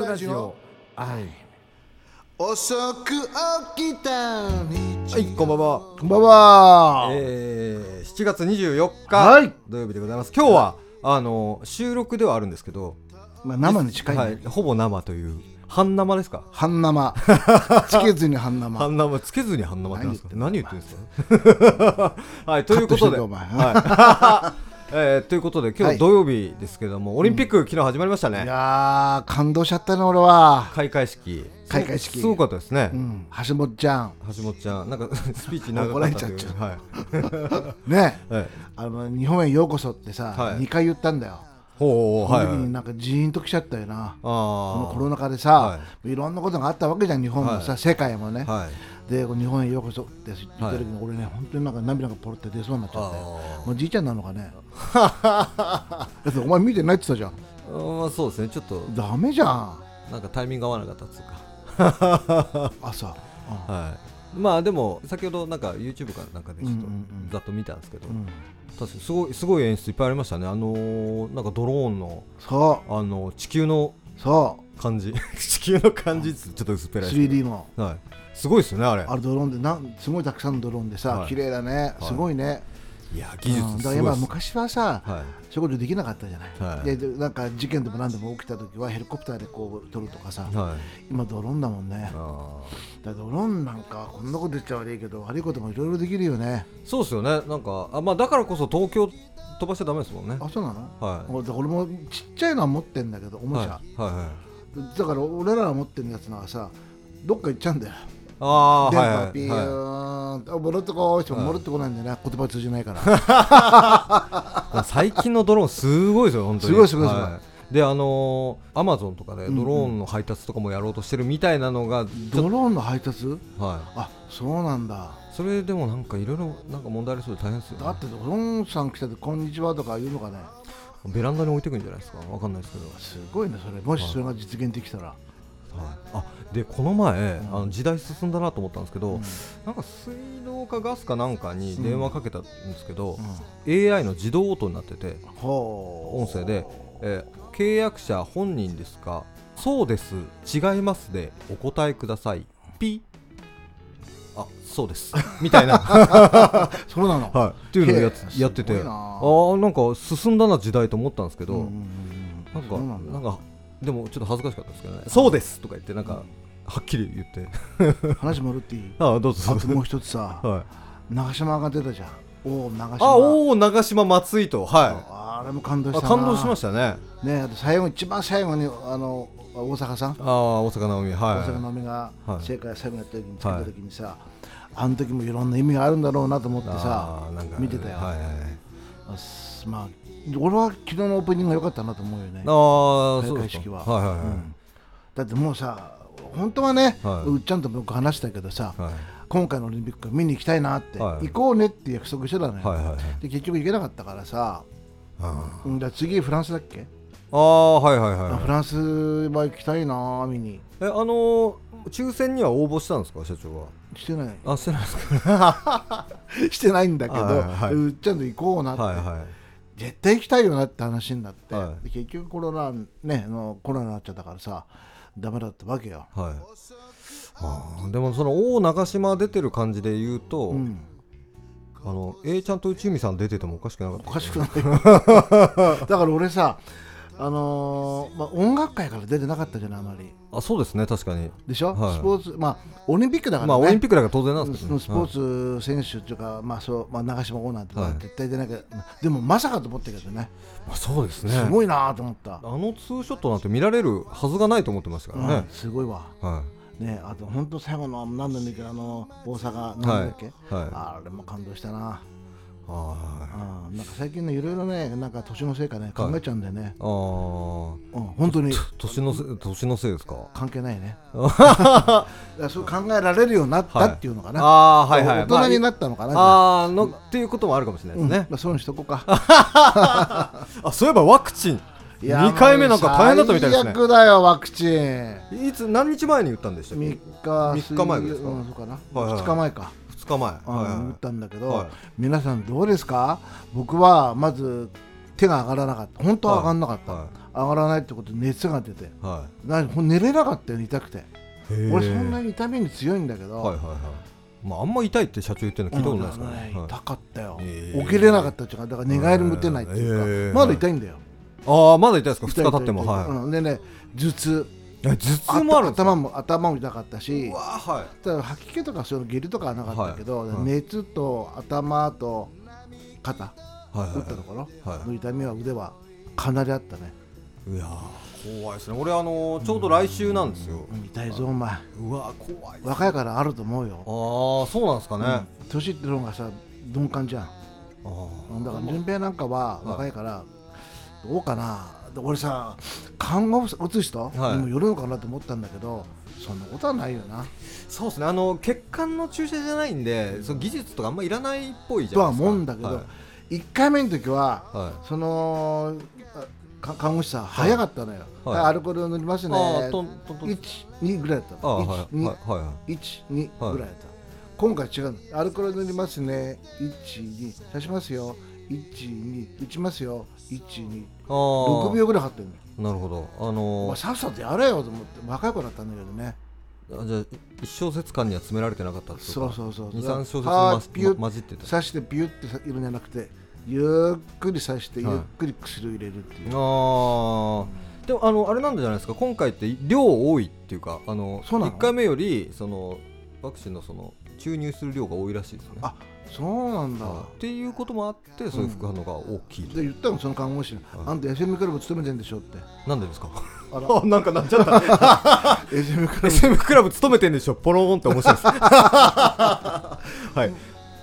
ブラジオ。はい。遅く起きた日はいこんばんは。こんばんは、えー、7月24日、はい。土曜日でございます。今日はあの収録ではあるんですけど、まあ、生に近いね、はい、ほぼ生という。半生ですか？半生。つけずに半生。半生。つけずに半生ってなんですか？何言ってるんですか？はいということで。はいえー、ということで今はい。日土曜日ですけども、オリンピック、昨日始まりましたいねやー感動しちゃったね俺は、開会式。開会式。すごかったですね、うん、橋本ちゃん。橋本ちゃん。なんか スピーチ長かったという。怒られちゃはい。ね。はい。あの日本へようこそってさ、はい。2回言ったんだよ。ほうほうはい。はいなんかジーンときちゃったよなこのあコロナ禍でさ、、はい。ろんなことがあったわけじゃん日本もさ、はい。世界もね、あはいで日本へようこそって言った時に、俺ね本当になんか涙がポロって出そうになっちゃって。あもうじいちゃんなのかね。お前見てないって言ったじゃん。あそうですね。ちょっと。ダメじゃん。なんかタイミング合わなかったっつうか。朝、う。ん。はい。まあでも先ほどなんか YouTube かなんかでちょっとうんうんうん。ざっと見たんですけど、うん。確かにすごいすごい演出いっぱいありましたね。あのーなんかドローンのそあの地球のう。そ感じ。地球の感じ。ちょっと薄っぺうらいですけ 3D のどはい。すごいですよねあれ。あれドローンでなんすごいたくさんのドローンでさ、はい。綺麗だね。はい。すごいね、いや技術うん。だからやっぱすごいです、昔はさ、はい。そういうことできなかったじゃない、はい。ででなんか事件でも何でも起きた時はヘリコプターでこう撮るとかさ、はい。今ドローンだもんね。あだからドローンなんかこんなこと言っちゃ悪いけど悪いこともいろいろできるよね。ーそうですよね。なんかあまあだからこそ東京飛ばしちゃダメですもんね。あそうなの？はい。俺俺もちっちゃいのは持ってんだけどおもちゃ、はい。はいはいだから俺らが持ってるやつのはさどっか行っちゃうんだよ。ああ電はいはい波ピーはいンって、あ戻ってこいっても戻ってこないんだよね、言葉通じないから。最近のドローンすごいですよ本当に。すごいすごいすごい。はであのアマゾンとかでドローンの配達とかもやろうとしてるみたいなのが、ちょドローンの配達？はい。あそうなんだ。それでもなんかいろいろなんか問題ありそうで大変ですよ、ね、だってドローンさん来たってこんにちはとか言うのかねベランダに置いてくんじゃないですか？わかんないですけど、すごいねそれ。もしそれが実現できたら、はい、あでこの前、あの時代進んだなと思ったんですけど、うんなんか水道かガスかなんかに電話かけたんですけど、うん。AI の自動応答になってて音声で、えー契約者本人ですか？そうです。違いますでお答えください。ピあそうです。みたいな、は そうなの、い、っていうのをややってて。あーなんか進んだな時代と思ったんですけど、うんうんうんなんかなんだ。なんかでもちょっと恥ずかしかったですけどね。そうです。とか言ってなんか、はっきり言って。話戻っていい？あどうぞ。あともう一つさはい。長島が出たじゃん。おお長島。あおお長島松井と。はい。あれも感動しあたな。感動しましたね。ねあと最後一番最後にあの大阪さん、ああ大阪直美はい。大阪のみがはい。正解最後やった時につけた時にさ、あの時もいろんな意味があるんだろうなと思ってさ見てたよ。はいはいまあ俺は昨日のオープニングが良かったなと思うよね。ああそう開ですか。会式は、はいはいはい、うん。だってもうさ本当はね、はい。うっちゃんと僕話したけどさ、はい。今回のオリンピック見に行きたいなって、はい。行こうねって約束してたのよ、はいはいはい。で結局行けなかったからさ、あうん、だ次フランスだっけ、あーはいはいはいフランスは行きたいな見に。えあのー抽選には応募したんですか社長は？してない。あしてないですか？してないんだけど、はいはいちゃんと行こうなって、はいはい。絶対行きたいよなって話になって、はい。で結局コロナねあのコロナになっちゃったからさダメだったわけよ、はい。あーでもその大長島出てる感じで言うと、うん、あの A ちゃんと内海さん出ててもおかしくなかったおかしくないよ。だから俺さあのーまあ、音楽界から出てなかったじゃないあまり。あそうですね確かに。でしょ、はい。スポーツまあオリンピックだからね、まあオリンピックだから当然なんですけど、ね、スポーツ選手っていうか、まあそうまあ、長島オーナーってはい絶対出なきゃ、でもまさかと思ったけどね。まあそうですね。すごいなと思った、あのツーショットなんて見られるはずがないと思ってましたからね。うん、すごいわ。はねあと本当最後の何度けどあの大阪なんだっけ、い。はい。あれも感動したなあうん。なんか最近ねいろいろねなんか年のせいかね考えちゃうんだよね、ー。あうん、本当に。ー年のせい年のせいですか？関係ないね。そう考えられるようになったっていうのかな、ああーはいはい。大人になっったのかな、たああ。ーのっていうこともあるかもしれないうんですね、まあ、そういうのしとこうか。あそういえばワクチン。いや2回目なんか大変だったみたいですね。最悪だよワクチン。いつ何日前に打ったんでしたっけ？3日三日前ですか？うん、そうかな、はいはい2日前か、2日前。うんはいはい。打ったんだけど、はい。皆さんどうですか？僕はまず手が上がらなかった。本当は上がらなかった、は上がらないってことで熱が出て。い。はなほん寝れなかったよ痛くて。いへー。俺そんなに痛みに強いんだけど、はいはいはい。まああんま痛いって社長言ってるの聞いたことないですからね、痛かったよ、へー。起きれなかったっていうかだから寝返りも打てないっていうか、へー。まだ痛いんだよ、ああまだ痛いですか？2痛い日経っても。痛い痛いはい。うん。でね頭痛。え頭痛もある頭も頭も痛かったしはい。ただ吐き気とかそういうの下痢とかはなかったけど、はいはい。熱と頭と肩はいはい打ったところはい。の痛みは腕はかなりあったね、いやー怖いですね。俺あのーちょうど来週なんですよ、うん痛いぞお前。うわー怖い若いからあると思うよ、ああそうなんですかね、あうん。ってる方がさ鈍感じゃん。あだから順平なんかは若いからどうかな。で俺さ看護婦打つ人？はい。にもよるのかなと思ったんだけどそんなことはないよな。そうですね。あの血管の注射じゃないんでその技術とかあんまいらないっぽいじゃとはないですか。思うんだけど、はい。1回目の時ははい。その看護師さん早かったのよ、はい。はいアルコール塗りますね。ああトントントン12ぐらいだった。ああはい。のはいはいはい。12ぐらいだった。今回違うの。アルコール塗りますね。12刺しますよ。12打ちますよ。12あ6あ秒ぐらいかかってるのなるほど。あおの前さっさとやれよと思って若い子だったんだけどね。あじゃあ一小節間には詰められてなかったってそうそうそう二三小節はまま混じってた。刺してピュッているんじゃなくてゆっくり刺してはい。ゆっくり薬を入れるっていう、ああでもあのあれなんじゃないですか？今回って量多いっていうかあのそうなの？1回目よりそのワクチンのその注入する量が多いらしいですね。あそうなんだ、はい。っていうこともあってそういう副反応が大きいと、で言ったのその看護師に、あんた FM クラブ勤めてんでしょ？って。なんでですか？あら。あ なんかなっちゃった。FM クラブ。SM クラブ勤めてんでしょ？ポローンって面白いです。はい。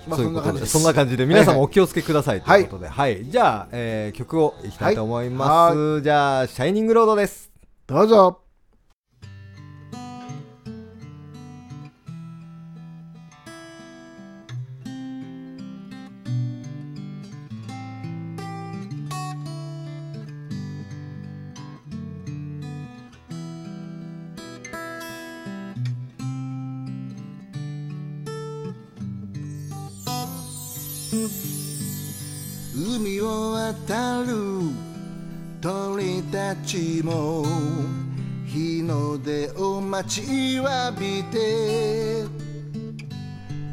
まあそういうんことでそな感じそんな感じで皆さんもお気をつけくださいとはいいうことで、はい。じゃあ、えー曲をいきたいと思います、はじゃあ「シャイニングロード」です。どうぞ鳥たちも日の出を待ちわびて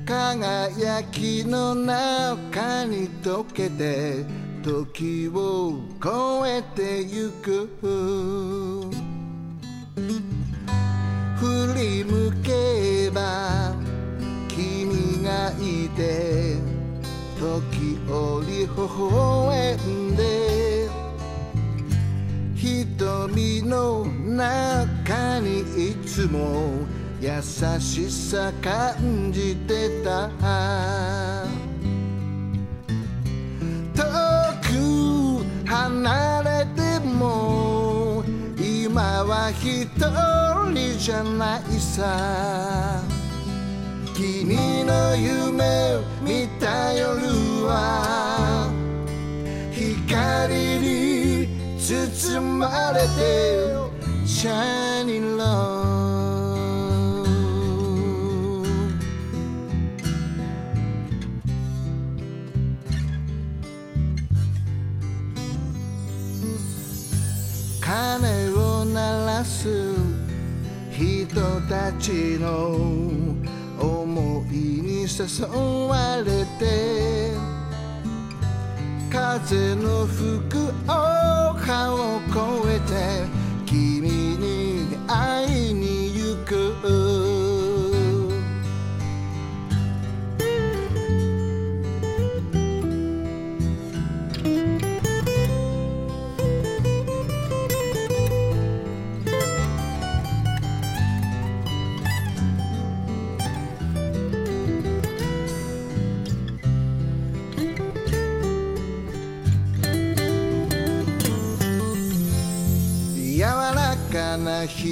輝きの中に溶けて時を越えてゆく。振り向けば君がいて時折微笑んで瞳の中にいつも優しさ感じてた。遠く離れても今は一人じゃないさ。君の夢見た夜は。光に包まれてシャイニングロー鐘を鳴らす人たちの思いに誘われて。風の吹く丘を越えて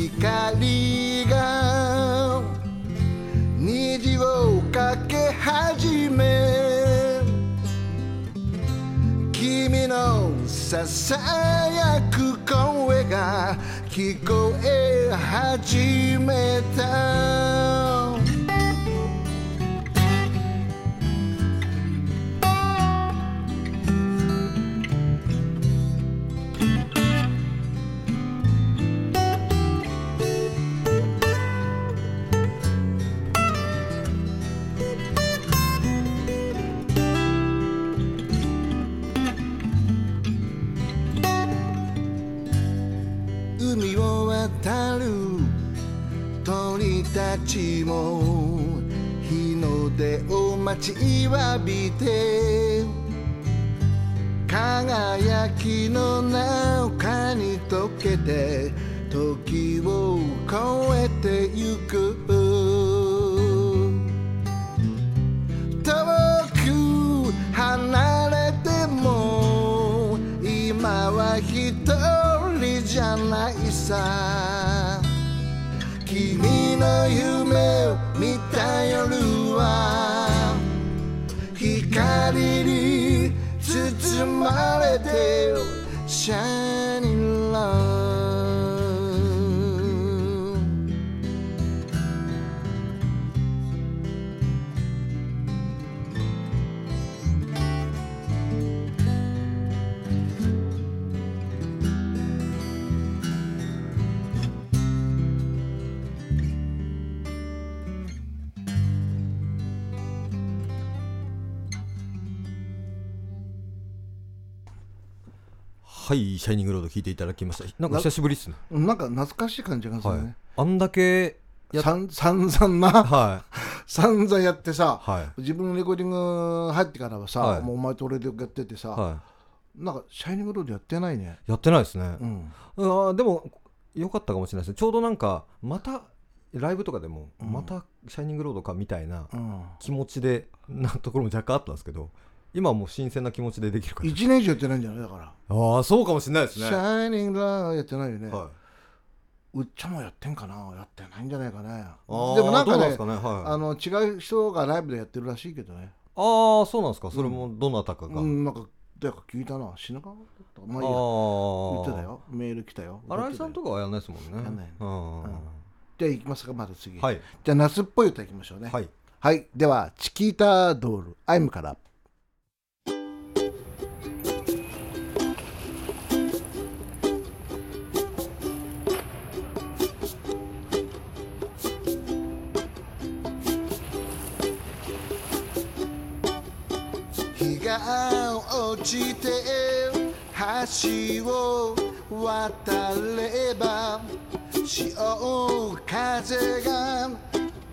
光が虹をかけ始め。君のささやく声が聞こえ始めた。ちも日の出を待ちわびて輝きの中に溶けて時を超えてゆく。遠く離れても今は一人じゃないさ。包まれてるシャーニーはいシャイニングロード聞いていただきました。なんか久しぶりっすね。なんか懐かしい感じがするはい。ね、あんだけやっさん散々な。は散々 やってさいはい。自分のレコーディング入ってからはさ、はい。もうお前と俺でやっててさ、はなんかシャイニングロードやってないね。いやってないですね。うん。あーでも良かったかもしれないですね。ちょうどなんかまたライブとかでもうん。またシャイニングロードかみたいなうん。気持ちでなところも若干あったんですけど今はもう新鮮な気持ちでできるから。1年以上やってないんじゃないだから、ああそうかもしれないですね。シャイニングロードやってないよね、はうっちゃんもやってんかなやってないんじゃないかね。い、でもなんかねね？はいあの違う人がライブでやってるらしいけどね。ああそうなん。ですかそれもどなたかが、うんなんか誰か聞いたな。品川だった。かなまあいいや。あ言あってたよ。メール来たよ。新井さんとかかはやんないですもんね。やんないうん。うん。じゃあ行きますかまだ次、はい。じゃあ夏っぽい歌いきましょうね。はい。はい、ではチキータドール。アイムからちて橋を渡れば潮風が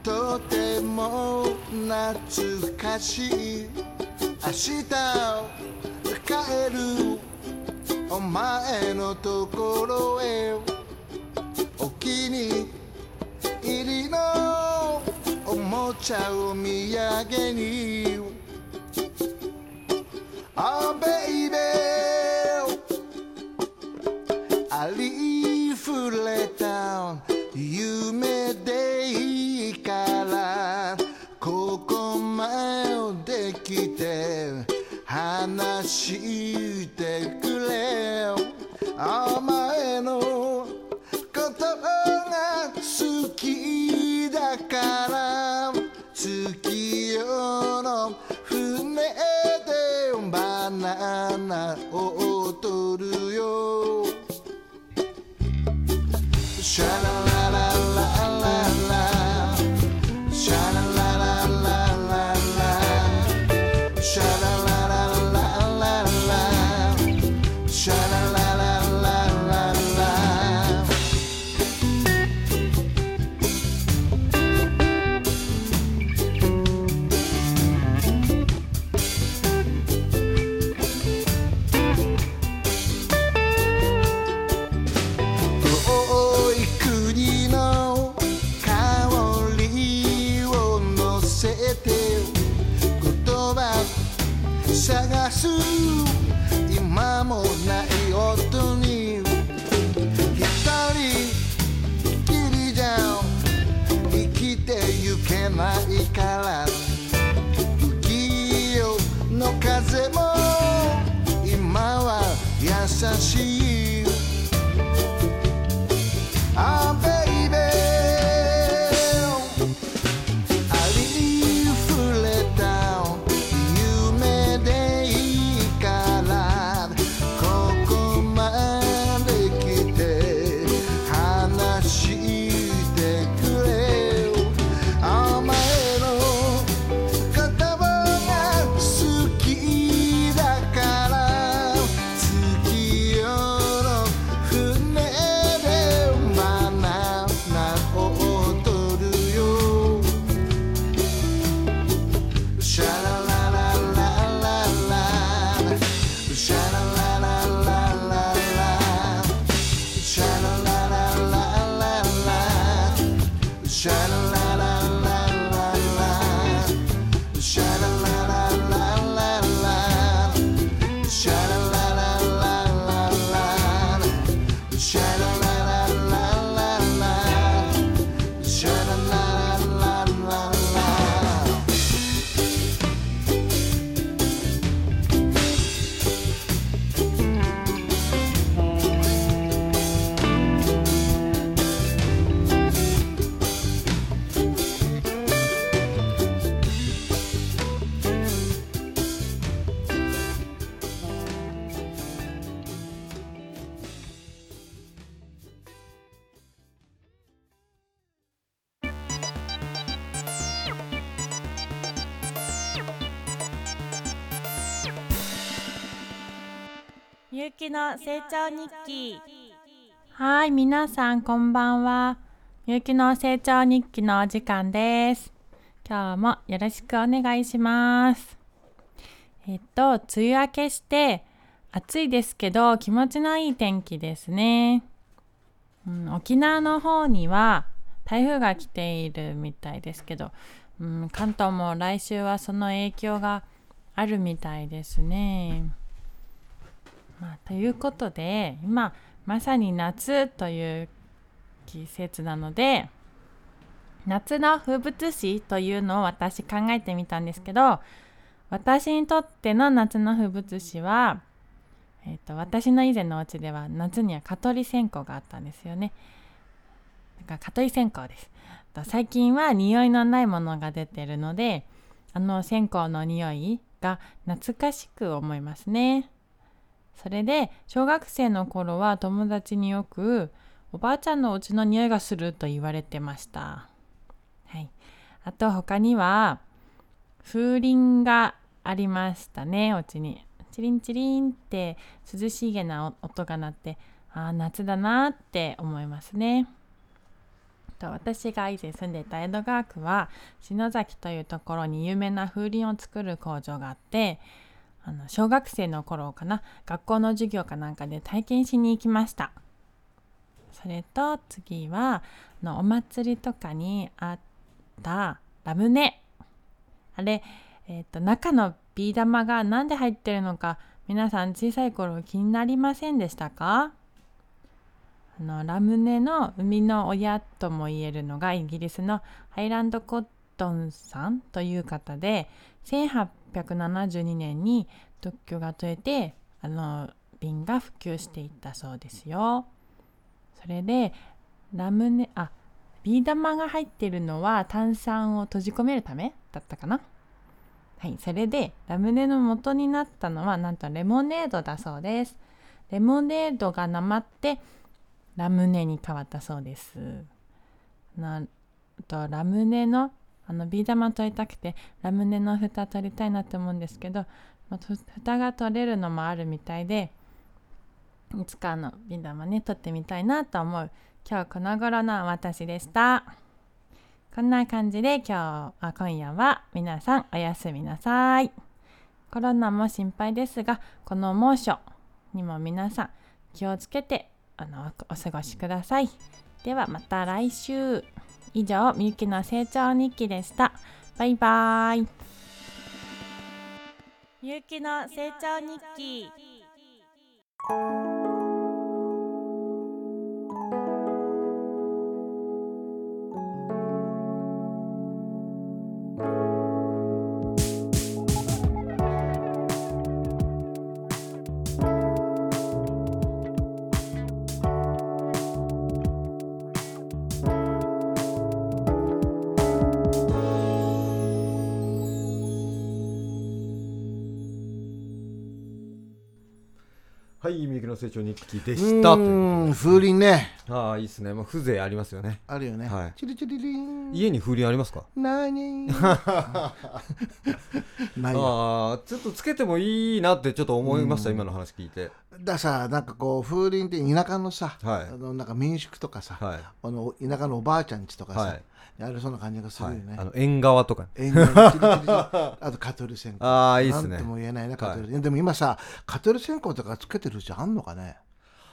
とても懐かしい。明日を帰るお前のところへ。お気に入りのおもちゃを土産に。Ah, baby. シゆきの成長日記。はい皆さんこんばんは。ゆきの成長日記のお時間です。今日もよろしくお願いします。えっと梅雨明けして暑いですけど気持ちのいい天気ですね、うん、沖縄の方には台風が来ているみたいですけど、うん、関東も来週はその影響があるみたいですね。まあ、ということで今まさに夏という季節なので夏の風物詩というのを私考えてみたんですけど私にとっての夏の風物詩は、えー、と私の以前のお家では夏には蚊取り線香があったんですよね。だから蚊取り線香です。最近は匂いのないものが出てるのであの線香の匂いが懐かしく思いますね。それで小学生の頃は友達によくおばあちゃんのお家の匂いがすると言われてました。はい。あと他には風鈴がありましたね、お家に。チリンチリンって涼しげな音が鳴って、ああ、夏だなって思いますね。と私が以前住んでいた江戸川区は篠崎というところに有名な風鈴を作る工場があってあの小学生の頃かな。学校の授業かなんかで体験しに行きました。それと次はあのお祭りとかにあったラムネ。あれ、えー、と中のビー玉が何で入ってるのか皆さん小さい頃気になりませんでしたか？あのラムネの生みの親とも言えるのがイギリスのハイランドコットンさんという方で1872年に特許が取れてあの瓶が普及していったそうですよ。それでラムネあビー玉が入ってるのは炭酸を閉じ込めるためだったかな？はいそれでラムネの元になったのはなんとレモネードだそうです。レモネードがなまってラムネに変わったそうです。なとラムネのあのビー玉取りたくてラムネの蓋取りたいなって思うんですけど、まあ、蓋が取れるのもあるみたいでいつかあのビー玉ね取ってみたいなと思う。今日この頃の私でした。こんな感じで今日あ今夜は皆さんおやすみなさい。コロナも心配ですがこの猛暑にも皆さん気をつけてあのお過ごしください。ではまた来週。以上みゆきの成長日記でした。バイバイ。みゆきの成長日記。はい、みゆきの成長日記でうしたという風鈴ね。ああ、いいですね。もう風情ありますよね。あるよね、はい。チリチリリン。家に風鈴ありますか？なに ないよああ、ちょっとつけてもいいなってちょっと思いました、うん今の話聞いて。ださなんかこう風鈴って田舎のさ、はいあのなんか民宿とかさ、はい。あの田舎のおばあちゃん家とかさ、はいやるそうな感じがするはいよね、。あの、縁側とか。縁側にチリチリあとカトル線香ああ、いいっすねなんと。も言えないなカトル、でも今さカトル線香とかつけてるうちあんのかね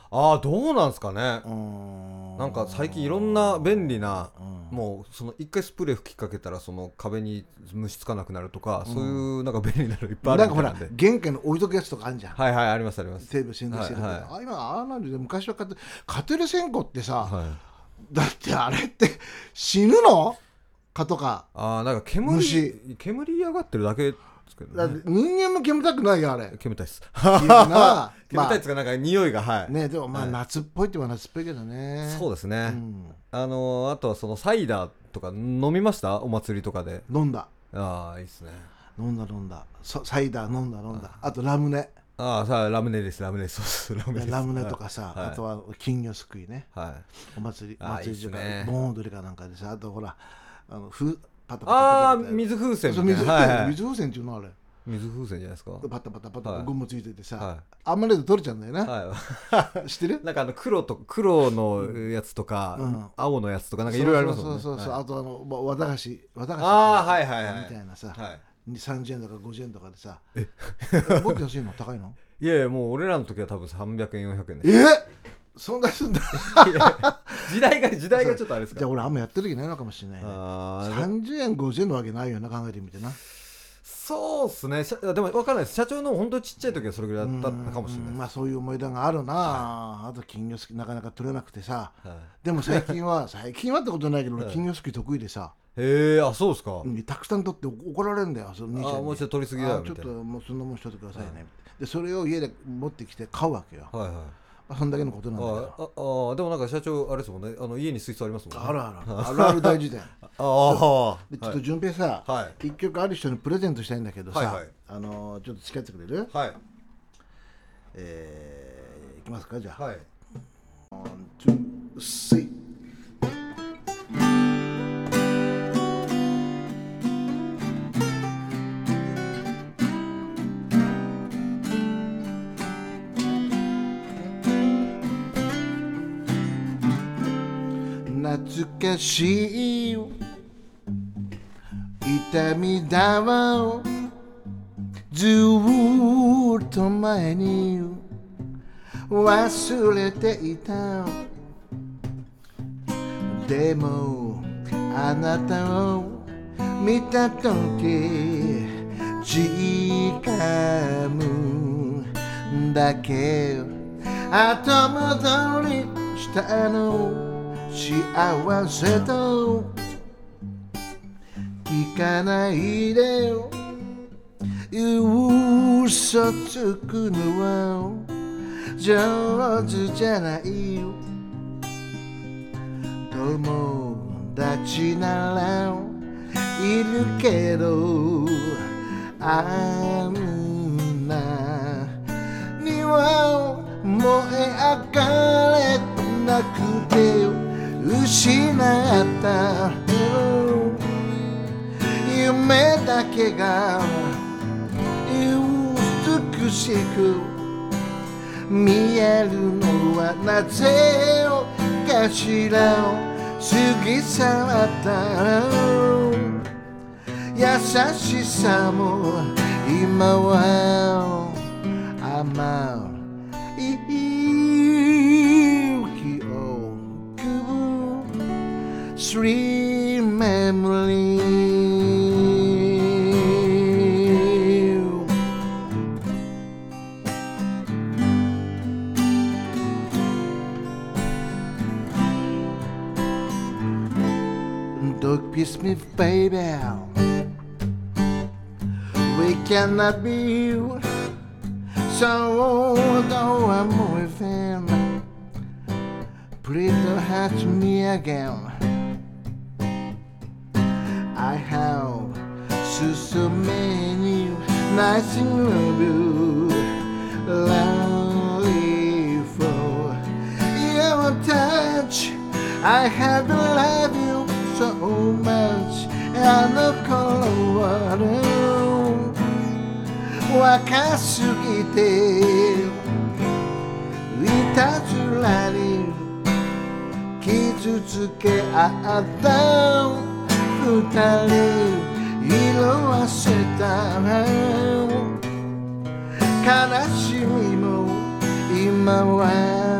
ああどうなんすかね。なんか最近いろんな便利なうん。もうその一回スプレー吹きかけたらその壁に虫つかなくなるとか、そういうなんか便利なのいっぱいあなんかほら玄関に置いとくやつとかあるじゃん、はいはいありますあります。テレビ宣伝して。るはいはいあ今ああなんで昔はカテカテル線香ってさ、はい。だってあれって死ぬの？蚊とか。ああなんか煙虫。煙嫌がってるだけですけどね。だって人間も煙たくないよあれ。煙たいっす。煙たいっつうかなんか匂いがはい、ねでもまあはい夏っぽいっては夏っぽいけどね。そうですね、うん。あのーあとはそのサイダーとか飲みました？お祭りとかで。飲んだ。ああいいっすね。飲んだ飲んだ。そサイダー飲んだ飲んだ。あとラムネ。ああさあラムネです。ラムネそうラムネラムネとかさ、はい。あとは金魚すくいね。はい。お祭り祭りとか盆踊りかなんかでさあとほらあのふパタパタああパタパタ水風船水みたいな、はいはい、水風船っていうのあれ水風船じゃないですかパタパタパタゴムついててさ、はあんまりだと取れちゃうんだよね、はい知ってるなんかあの黒と黒のやつとか、うん青のやつとかなんかいろいろありますもんねそうそうそう、はいあとあのわ和駄菓子和駄菓子あはいはいはいみたいなさ、はい30円とか50円とかでさもっと安いの高いのいやいやもう俺らの時は多分300円400円でえそんなすんだ。時代が時代がちょっとあれですか。じゃあ俺あんまやってる時ないのかもしれないね。あー30円50円のわけないよな考えてみてな。そうっすね。でも分かんないです。社長の本当にちっちゃい時はそれぐらいだったかもしれないうんまあそういう思い出があるな、あと金魚すきなかなか取れなくてさ。はい。でも最近は最近はってことないけど金魚すき得意でさ、へえあそうですか、うんたくさん取って怒られるんだよその兄ちゃんに。あもうちょっと取りすぎだよあちょっとみたいなもうそんなもんしといてくださいね、でそれを家で持ってきて買うわけよ、はいはい。まあ、そんだけのことなんだあよああでもなんか社長あれですもんね。あの家に水槽ありますもんね。あるあるある。ある大事だよ。ああでちょっと順平さ、はい。一曲ある人にプレゼントしたいんだけどさ、はいはい。あのーちょっと付き合ってくれる？はい。えー、いきますかじゃあ、はい。 one two threeかしい痛みだわ。ずっと前に忘れていた。でもあなたを見たとき時間だけ後戻りしたの。幸せと聞かないで嘘つくのは上手じゃない友達ならいるけどあんなには燃え上がれなくて失った。夢だけが美しく見えるのはなぜかしら。過ぎ去った。優しさも今は甘い。Sweet memory Don't kiss me, baby. We cannot be so though I'm within. Please don't hurt me again. I have so, so many nights in you, lonely for your touch. I have loved you so much, and the cold water. 若すぎていたずらに傷つけ合った 二人色あせたら悲しみも今は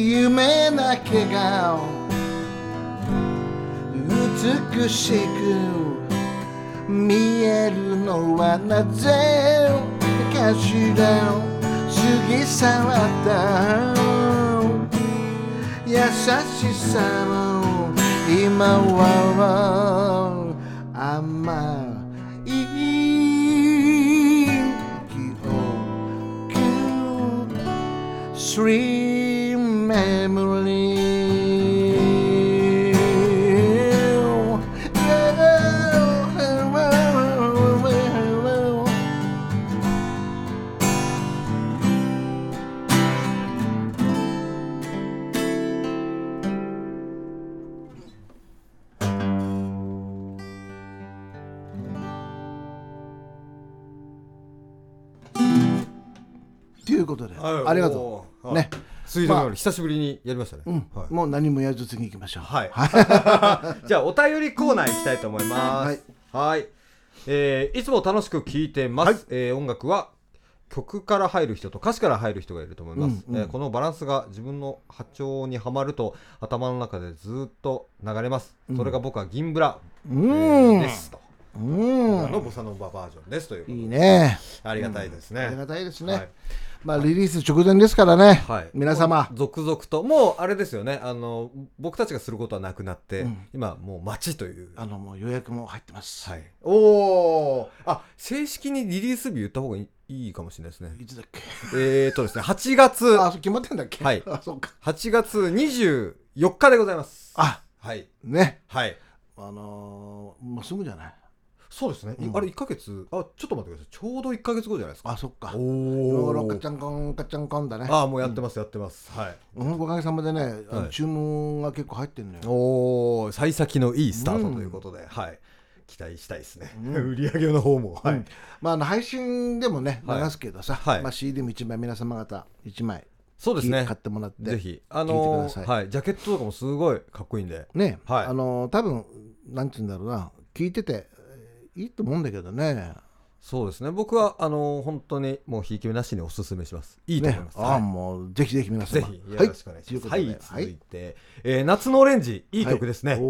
夢だけが美しく見えるのはなぜかしら過ぎ去った。優しさも今は甘い記憶 Sweet「ということで、ありがとう。ね。水道より久しぶりにやりましたね、うんはいもう何もやらず次行きましょう。はい。じゃあお便りコーナー行きたいと思います。はい。えーいつも楽しく聴いてます。はいえー音楽は曲から入る人と歌詞から入る人がいると思います、うんうんえーこのバランスが自分の波長にはまると頭の中でずっと流れます、それが僕は銀ブラ、うえーん。ですと、うん。あのボサノババージョンですということでいいね。ありがたいですね、ありがたいですね。はいまあリリース直前ですからね。はい、皆様続々ともうあれですよねあの僕たちがすることはなくなって、うん今もう待ちというあのもう予約も入ってます。はい、おおあ正式にリリース日言った方がいいいいかもしれないですねいつだっけ？えーとですね8月あ、そう決まってんだっけ？はいあ、そうか。8月24日でございますあ、はいね。はいあのーもうすぐじゃない？そうですね、いうん。あれ1ヶ月？あちょっと待ってください。ちょうど1ヶ月後じゃないですか。あ、そっか。おほらガチャンコンガチャンコンだね。あもうやってます、やってます。はい。うん、おかげさまでね、あのはい注文が結構入ってるのよ。おお幸先のいいスタートうんということで、はい。期待したいですね、うん。売り上げの方もはい、うん。まあ、あの配信でもね、はい。流すけどさ、はい。まあ、CD も一枚皆様方一枚そうですね。買ってもらって、ぜひ。あ聞いてくのださい。はい、ジャケットとかもすごいかっこいいんで。ね、はい。あの多分なんて言うんだろうな、聞いててえーいいと思うんだけどね。そうですね。僕はあの本当にもうひいき目なしにおすすめします。いいと思います、ね、はい。ああもうぜひぜひ皆様ぜひよろしくお願いします。はい、ということで続いて、えー夏のオレンジ、いい曲ですね。はい。え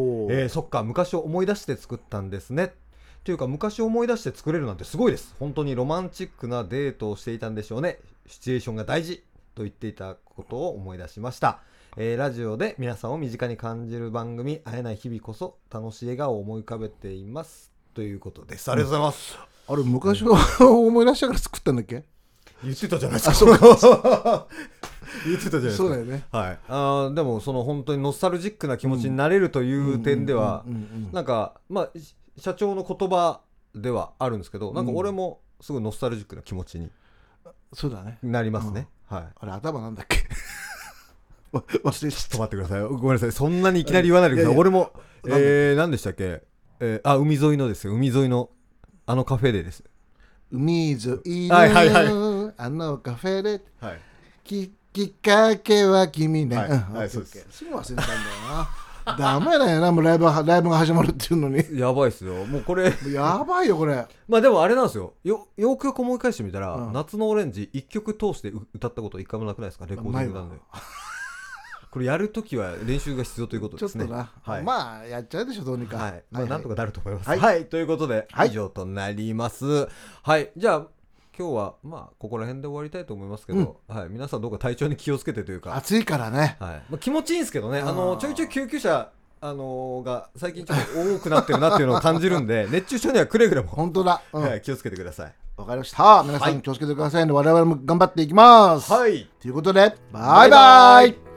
ーそっか、昔を思い出して作ったんですね。というか、昔を思い出して作れるなんてすごいです。本当にロマンチックなデートをしていたんでしょうね。シチュエーションが大事。と言っていたことを思い出しました。えーラジオで皆さんを身近に感じる番組、会えない日々こそ楽しい笑顔を思い浮かべています。ということです。ありがとうございます。あれ昔を 思い出したから作ったんだっけ？言ってたじゃないですか。言ってたじゃないですか。そうだよね。はい、あーでもその本当にノスタルジックな気持ちになれるという点ではなんかまあし社長の言葉ではあるんですけどなんか俺もすごいノスタルジックな気持ちにそうだね。なりますね、はい。あれ頭なんだっけ？わ 忘れちちょっと待ってくださいごめんなさい。そんなにいきなり言わないでください。いやいや。俺もえー、何でしたっけ、えー、あ海沿いのですよ。海沿いのあのカフェでです。海沿いはいはいはい。のあのカフェで。はい。ききっかけは君ね。はい。うんはいそうです。すぐ忘れたんだよな。ダメだよな、もうライブはライブが始まるっていうのに。やばいっすよ。もうこれ。やばいよ、これ。まあでもあれなんですよ。よよくよく思い返してみたら、うん。夏のオレンジ一曲通してう歌ったこと一回もなくないですか？レコーディングなんでこれやるときは練習が必要ということですねちょっとな。はい、まあ、やっちゃうでしょ、どうにか。はい、まあ、なんとかなると思います。ははいい、ということで、はい以上となります。はい、じゃあ、今日は、まあ、ここら辺で終わりたいと思いますけど、はい、皆さんどうか体調に気をつけてというか、暑いからね。はい、まあ、気持ちいいんですけどね、ああの、ーちょいちょい救急車、あのーが最近ちょっと多くなってるなっていうのを感じるんで、熱中症にはくれぐれも、本当だ。うん。わ、はい、気をつけてください。かりました。皆さん気をつけてくださいね。我々も頑張っていきます。はい。ということで、バイバイ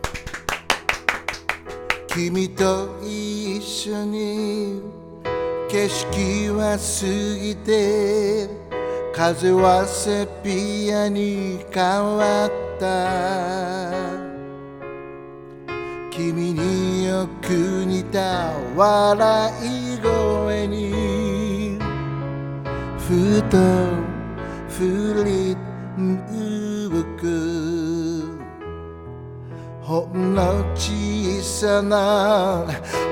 君と一緒に景色は過ぎて風はセピアに変わった。君によく似た笑い声にふと振りほんの小さな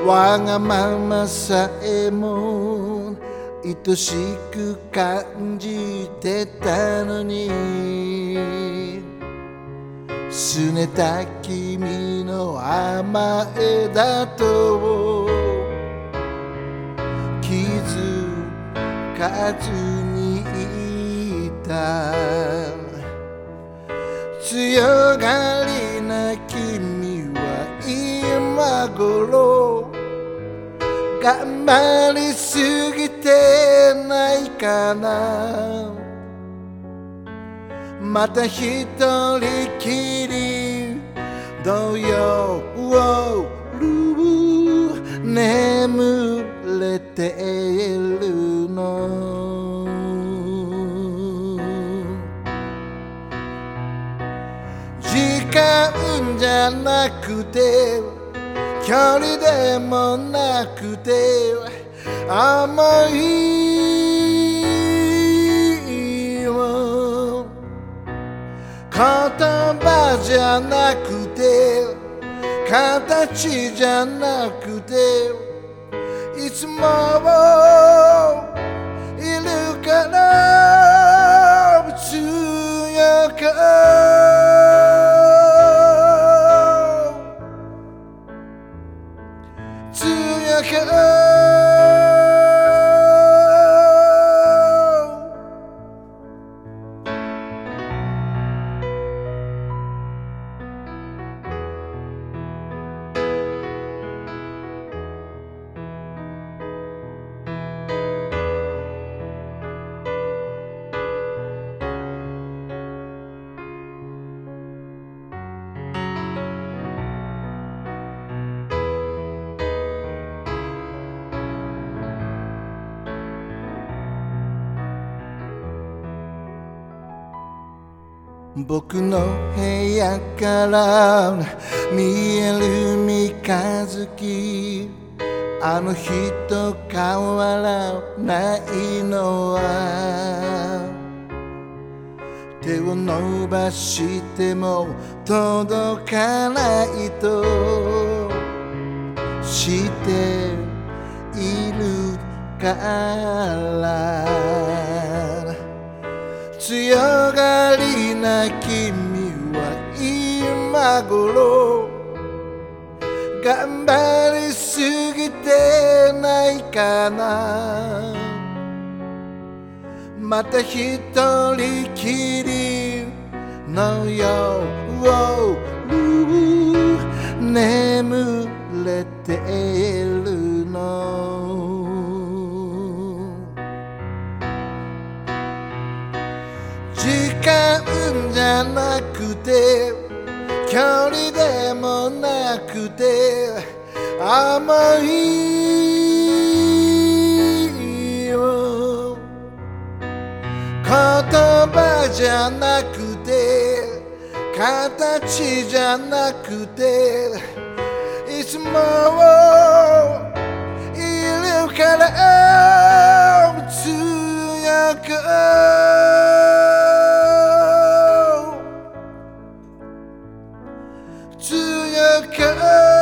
わがままさえも愛しく感じてたのに。拗ねた君の甘えだと気づかずにいた。強がりな君今頃頑張りすぎてないかな。また一人きり土曜る眠れているの。時間じゃなくて距離でもなくて甘いよ言葉じゃなくて形じゃなくていつもいるから強く強僕の部屋から見える三日月。あの日と変わらないのは。手を伸ばしても届かないと。しているから。強がりな君は今頃頑張りすぎてないかな。また一人きりのようなくて距離でもなくて甘いよ。言葉じゃなくて形じゃなくていつもいるから強く。كأن